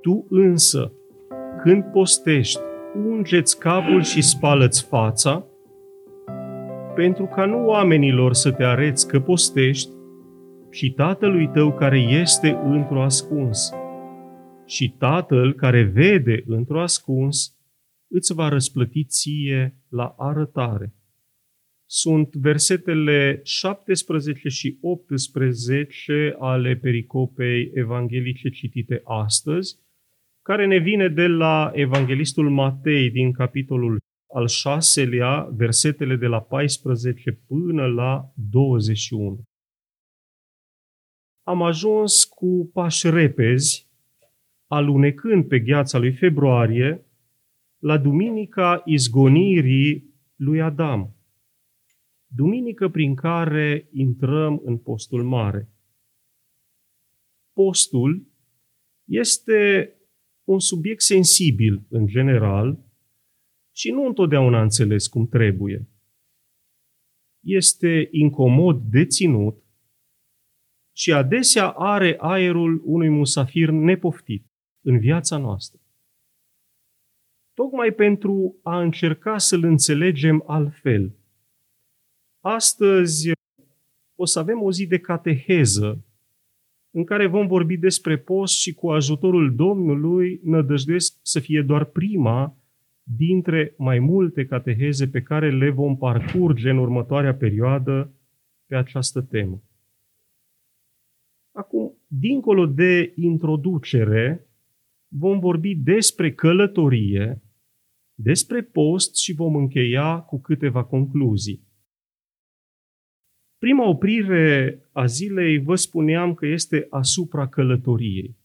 Tu însă, când postești, ungeți capul și spală-ți fața, pentru ca nu oamenilor să te areți că postești, și Tatălui tău care este într-o ascuns. Și Tatăl care vede într-o ascuns îți va răsplăti ție la arătare. Sunt versetele 17 și 18 ale pericopei evanghelice citite astăzi, care ne vine de la Evanghelistul Matei din capitolul al șaselea, versetele de la 14 până la 21. Am ajuns cu pași repezi, alunecând pe gheața lui februarie, la duminica izgonirii lui Adam. Duminică prin care intrăm în postul mare. Postul este un subiect sensibil în general și nu întotdeauna înțeles cum trebuie. Este incomod de ținut și adesea are aerul unui musafir nepoftit în viața noastră. Tocmai pentru a încerca să-l înțelegem altfel. Astăzi o să avem o zi de cateheză în care vom vorbi despre post și cu ajutorul Domnului nădăjduiesc să fie doar prima dintre mai multe cateheze pe care le vom parcurge în următoarea perioadă pe această temă. Acum, dincolo de introducere, vom vorbi despre călătorie, despre post și vom încheia cu câteva concluzii. Prima oprire a zilei vă spuneam că este asupra călătoriei.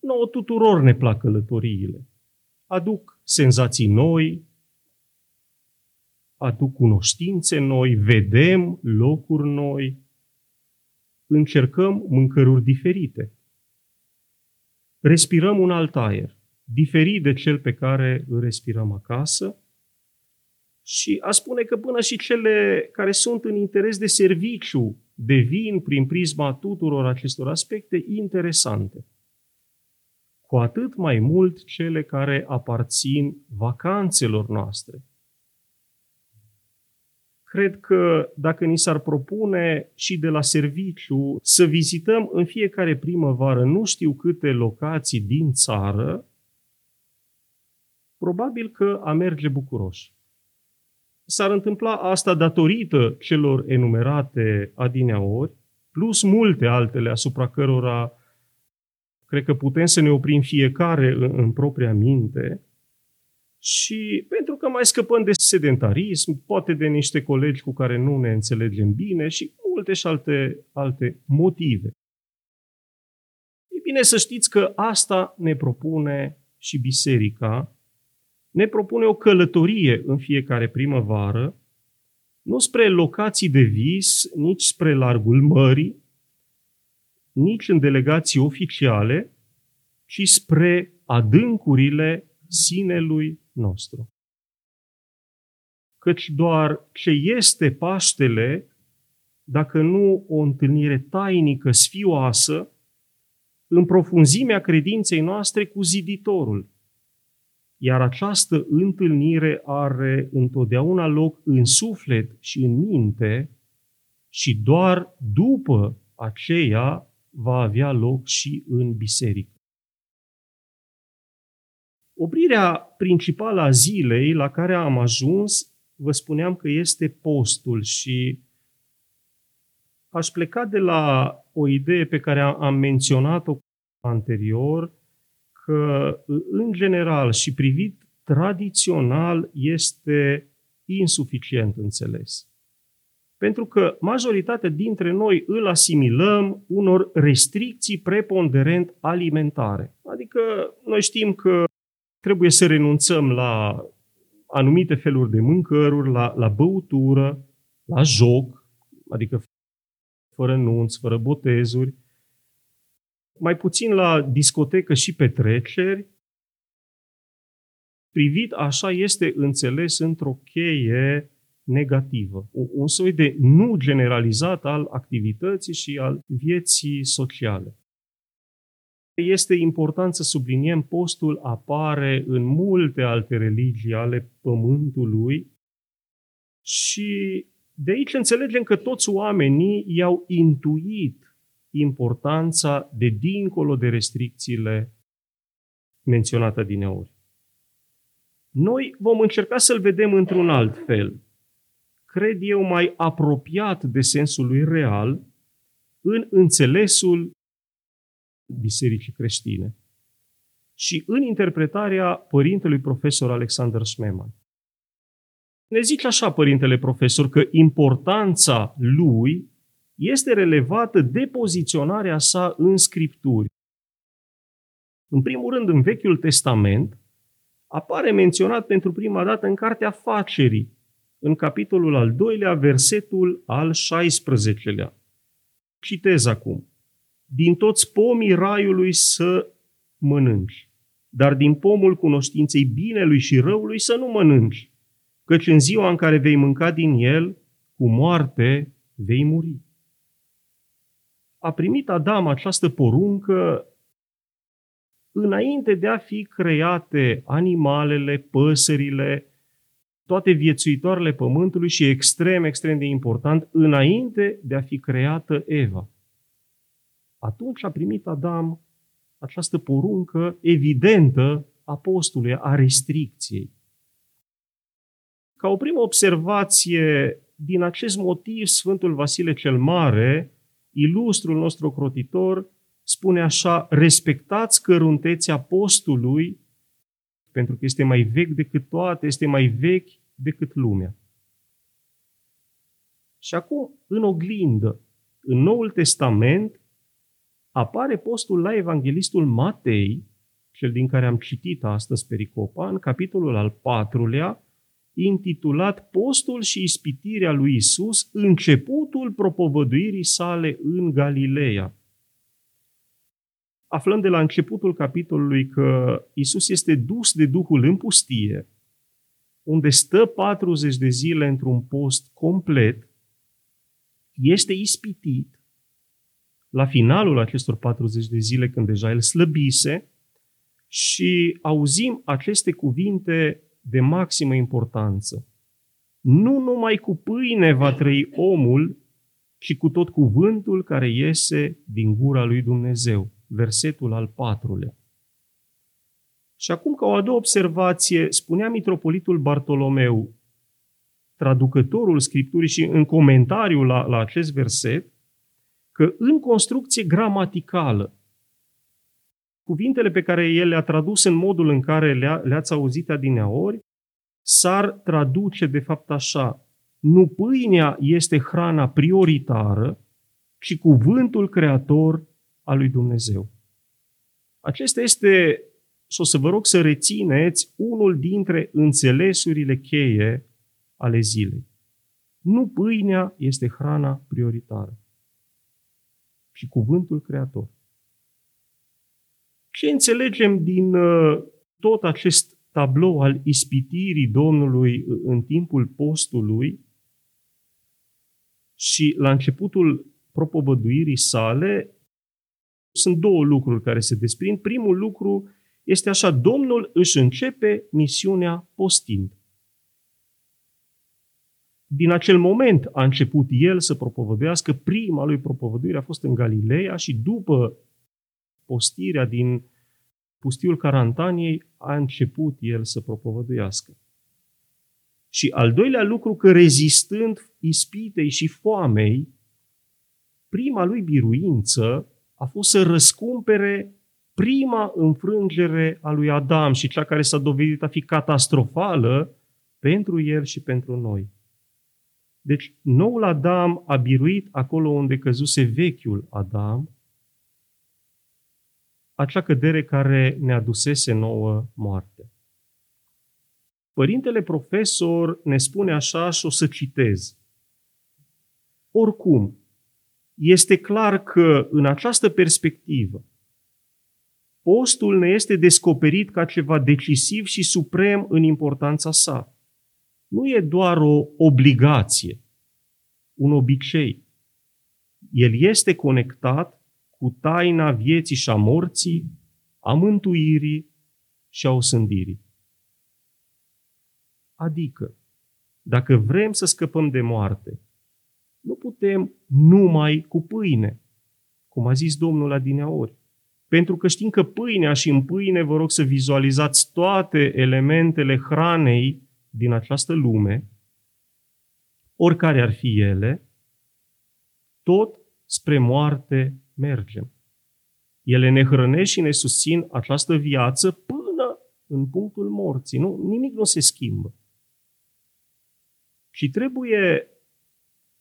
Nouă tuturor ne plac călătoriile. Aduc senzații noi, aduc cunoștințe noi, vedem locuri noi, încercăm mâncăruri diferite. Respirăm un alt aer, diferit de cel pe care îl respirăm acasă, și a spune că până și cele care sunt în interes de serviciu devin, prin prisma tuturor acestor aspecte, interesante. Cu atât mai mult cele care aparțin vacanțelor noastre. Cred că dacă ni s-ar propune și de la serviciu să vizităm în fiecare primăvară nu știu câte locații din țară, probabil că a merge bucuroși. S-ar întâmpla asta datorită celor enumerate adineaori, plus multe altele asupra cărora cred că putem să ne oprim fiecare în, în propria minte, și pentru că mai scăpăm de sedentarism, poate de niște colegi cu care nu ne înțelegem bine și multe și alte, alte motive. E bine să știți că asta ne propune și biserica ne propune o călătorie în fiecare primăvară, nu spre locații de vis, nici spre largul mării, nici în delegații oficiale, ci spre adâncurile sinelui nostru. Căci doar ce este Paștele, dacă nu o întâlnire tainică, sfioasă, în profunzimea credinței noastre cu ziditorul, iar această întâlnire are întotdeauna loc în suflet și în minte și doar după aceea va avea loc și în biserică. Oprirea principală a zilei la care am ajuns, vă spuneam că este postul și aș pleca de la o idee pe care am menționat-o anterior, că, în general și privit tradițional, este insuficient înțeles. Pentru că majoritatea dintre noi îl asimilăm unor restricții preponderent alimentare. Adică noi știm că trebuie să renunțăm la anumite feluri de mâncăruri, la, la băutură, la joc, adică fără nunți, fără botezuri, mai puțin la discotecă și petreceri, privit așa este înțeles într-o cheie negativă, un soi de nu generalizat al activității și al vieții sociale. Este important să subliniem, postul apare în multe alte religii ale pământului și de aici înțelegem că toți oamenii i-au intuit importanța de dincolo de restricțiile menționate din ori. Noi vom încerca să-l vedem într-un alt fel. Cred eu mai apropiat de sensul lui real în înțelesul bisericii creștine și în interpretarea părintelui profesor Alexander Smeman. Ne zice așa părintele profesor că importanța lui este relevată de poziționarea sa în Scripturi. În primul rând, în Vechiul Testament, apare menționat pentru prima dată în Cartea Facerii, în capitolul al doilea, versetul al 16-lea. Citez acum. Din toți pomii raiului să mănânci, dar din pomul cunoștinței binelui și răului să nu mănânci, căci în ziua în care vei mânca din el, cu moarte vei muri. A primit Adam această poruncă înainte de a fi create animalele, păsările, toate viețuitoarele pământului și extrem, extrem de important, înainte de a fi creată Eva. Atunci a primit Adam această poruncă evidentă a postului, a restricției. Ca o primă observație, din acest motiv, Sfântul Vasile cel Mare, ilustrul nostru crotitor, spune așa, respectați căruntețea postului, pentru că este mai vechi decât toate, este mai vechi decât lumea. Și acum, în oglindă, în Noul Testament, apare postul la Evanghelistul Matei, cel din care am citit astăzi pericopa, în capitolul al patrulea, intitulat Postul și ispitirea lui Isus, începutul propovăduirii sale în Galileea. Aflăm de la începutul capitolului că Isus este dus de Duhul în pustie, unde stă 40 de zile într-un post complet, este ispitit. La finalul acestor 40 de zile, când deja el slăbise, și auzim aceste cuvinte de maximă importanță. Nu numai cu pâine va trăi omul, ci cu tot cuvântul care iese din gura lui Dumnezeu versetul al patrulea. Și acum, ca o a doua observație, spunea mitropolitul Bartolomeu, traducătorul Scripturii și în comentariu la, la acest verset, că în construcție gramaticală, cuvintele pe care el le-a tradus în modul în care le-a, le-ați auzit adineaori, s-ar traduce de fapt așa, nu pâinea este hrana prioritară, ci cuvântul creator al lui Dumnezeu. Acesta este, și o să vă rog să rețineți, unul dintre înțelesurile cheie ale zilei. Nu pâinea este hrana prioritară, ci cuvântul creator. Ce înțelegem din uh, tot acest tablou al ispitirii Domnului în timpul postului și la începutul propovăduirii sale, sunt două lucruri care se desprind. Primul lucru este așa, Domnul își începe misiunea postind. Din acel moment a început el să propovăduiască. Prima lui propovăduire a fost în Galileea și după postirea din pustiul Carantaniei a început el să propovăduiască. Și al doilea lucru, că rezistând ispitei și foamei, prima lui biruință a fost să răscumpere prima înfrângere a lui Adam și cea care s-a dovedit a fi catastrofală pentru el și pentru noi. Deci, noul Adam a biruit acolo unde căzuse vechiul Adam, acea cădere care ne adusese nouă moarte. Părintele profesor ne spune așa și o să citez. Oricum, este clar că în această perspectivă postul ne este descoperit ca ceva decisiv și suprem în importanța sa. Nu e doar o obligație, un obicei. El este conectat cu taina vieții și a morții, a mântuirii și a osândirii. Adică, dacă vrem să scăpăm de moarte, nu putem numai cu pâine, cum a zis Domnul adineaori. Pentru că știm că pâinea și în pâine vă rog să vizualizați toate elementele hranei din această lume, oricare ar fi ele, tot spre moarte mergem. Ele ne hrănesc și ne susțin această viață până în punctul morții. Nu, nimic nu se schimbă. Și trebuie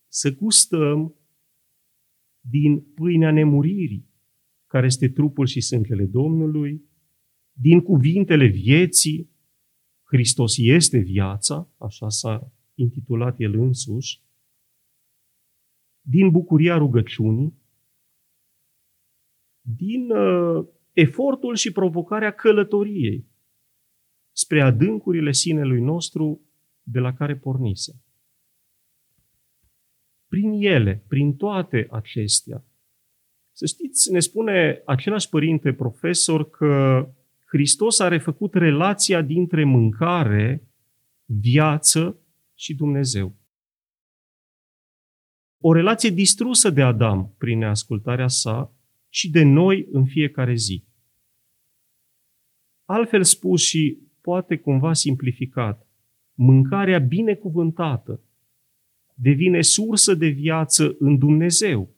să gustăm din pâinea nemuririi, care este trupul și sângele Domnului, din cuvintele vieții, Hristos este viața, așa s-a intitulat el însuși, din bucuria rugăciunii, din uh, efortul și provocarea călătoriei spre adâncurile sinelui nostru de la care pornise. Prin ele, prin toate acestea, să știți, ne spune același părinte profesor că Hristos a refăcut relația dintre mâncare, viață și Dumnezeu. O relație distrusă de Adam prin neascultarea sa și de noi în fiecare zi. Altfel spus și poate cumva simplificat, mâncarea binecuvântată devine sursă de viață în Dumnezeu,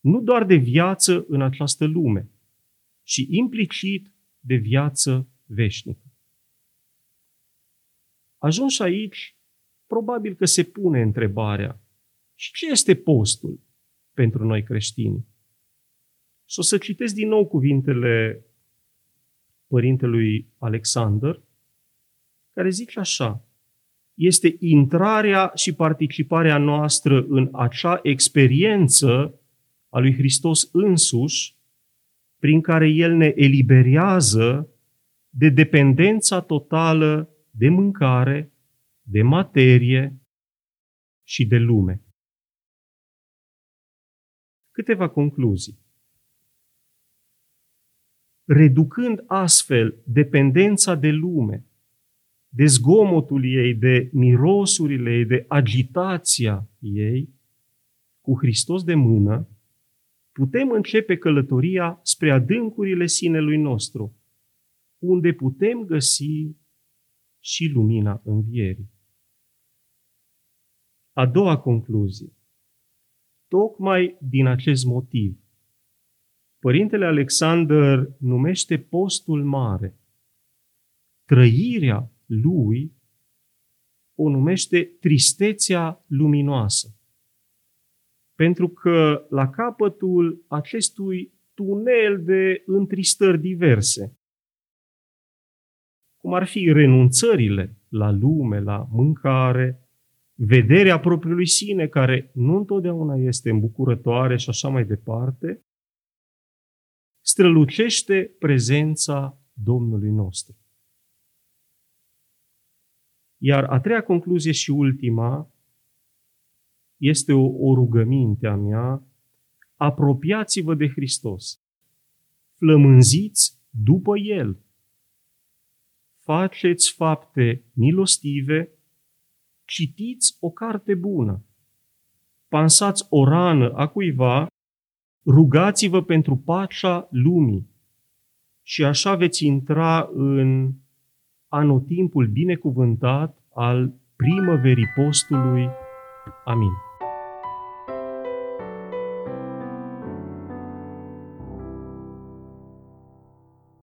nu doar de viață în această lume, și implicit de viață veșnică. Ajuns aici, probabil că se pune întrebarea, și ce este postul pentru noi creștini? Și o să citesc din nou cuvintele părintelui Alexander, care zice așa, este intrarea și participarea noastră în acea experiență a lui Hristos însuși, prin care El ne eliberează de dependența totală de mâncare, de materie și de lume. Câteva concluzii. Reducând astfel dependența de lume, de zgomotul ei, de mirosurile ei, de agitația ei, cu Hristos de mână, putem începe călătoria spre adâncurile sinelui nostru, unde putem găsi și lumina învierii. A doua concluzie. Tocmai din acest motiv, Părintele Alexander numește postul mare. Trăirea lui o numește tristețea luminoasă. Pentru că la capătul acestui tunel de întristări diverse, cum ar fi renunțările la lume, la mâncare, vederea propriului sine, care nu întotdeauna este îmbucurătoare și așa mai departe, strălucește prezența Domnului nostru. Iar a treia concluzie și ultima este o, o rugăminte a mea, apropiați-vă de Hristos, flămânziți după El, faceți fapte milostive, citiți o carte bună, pansați o rană a cuiva, rugați-vă pentru pacea lumii și așa veți intra în anotimpul binecuvântat al primăverii postului. Amin.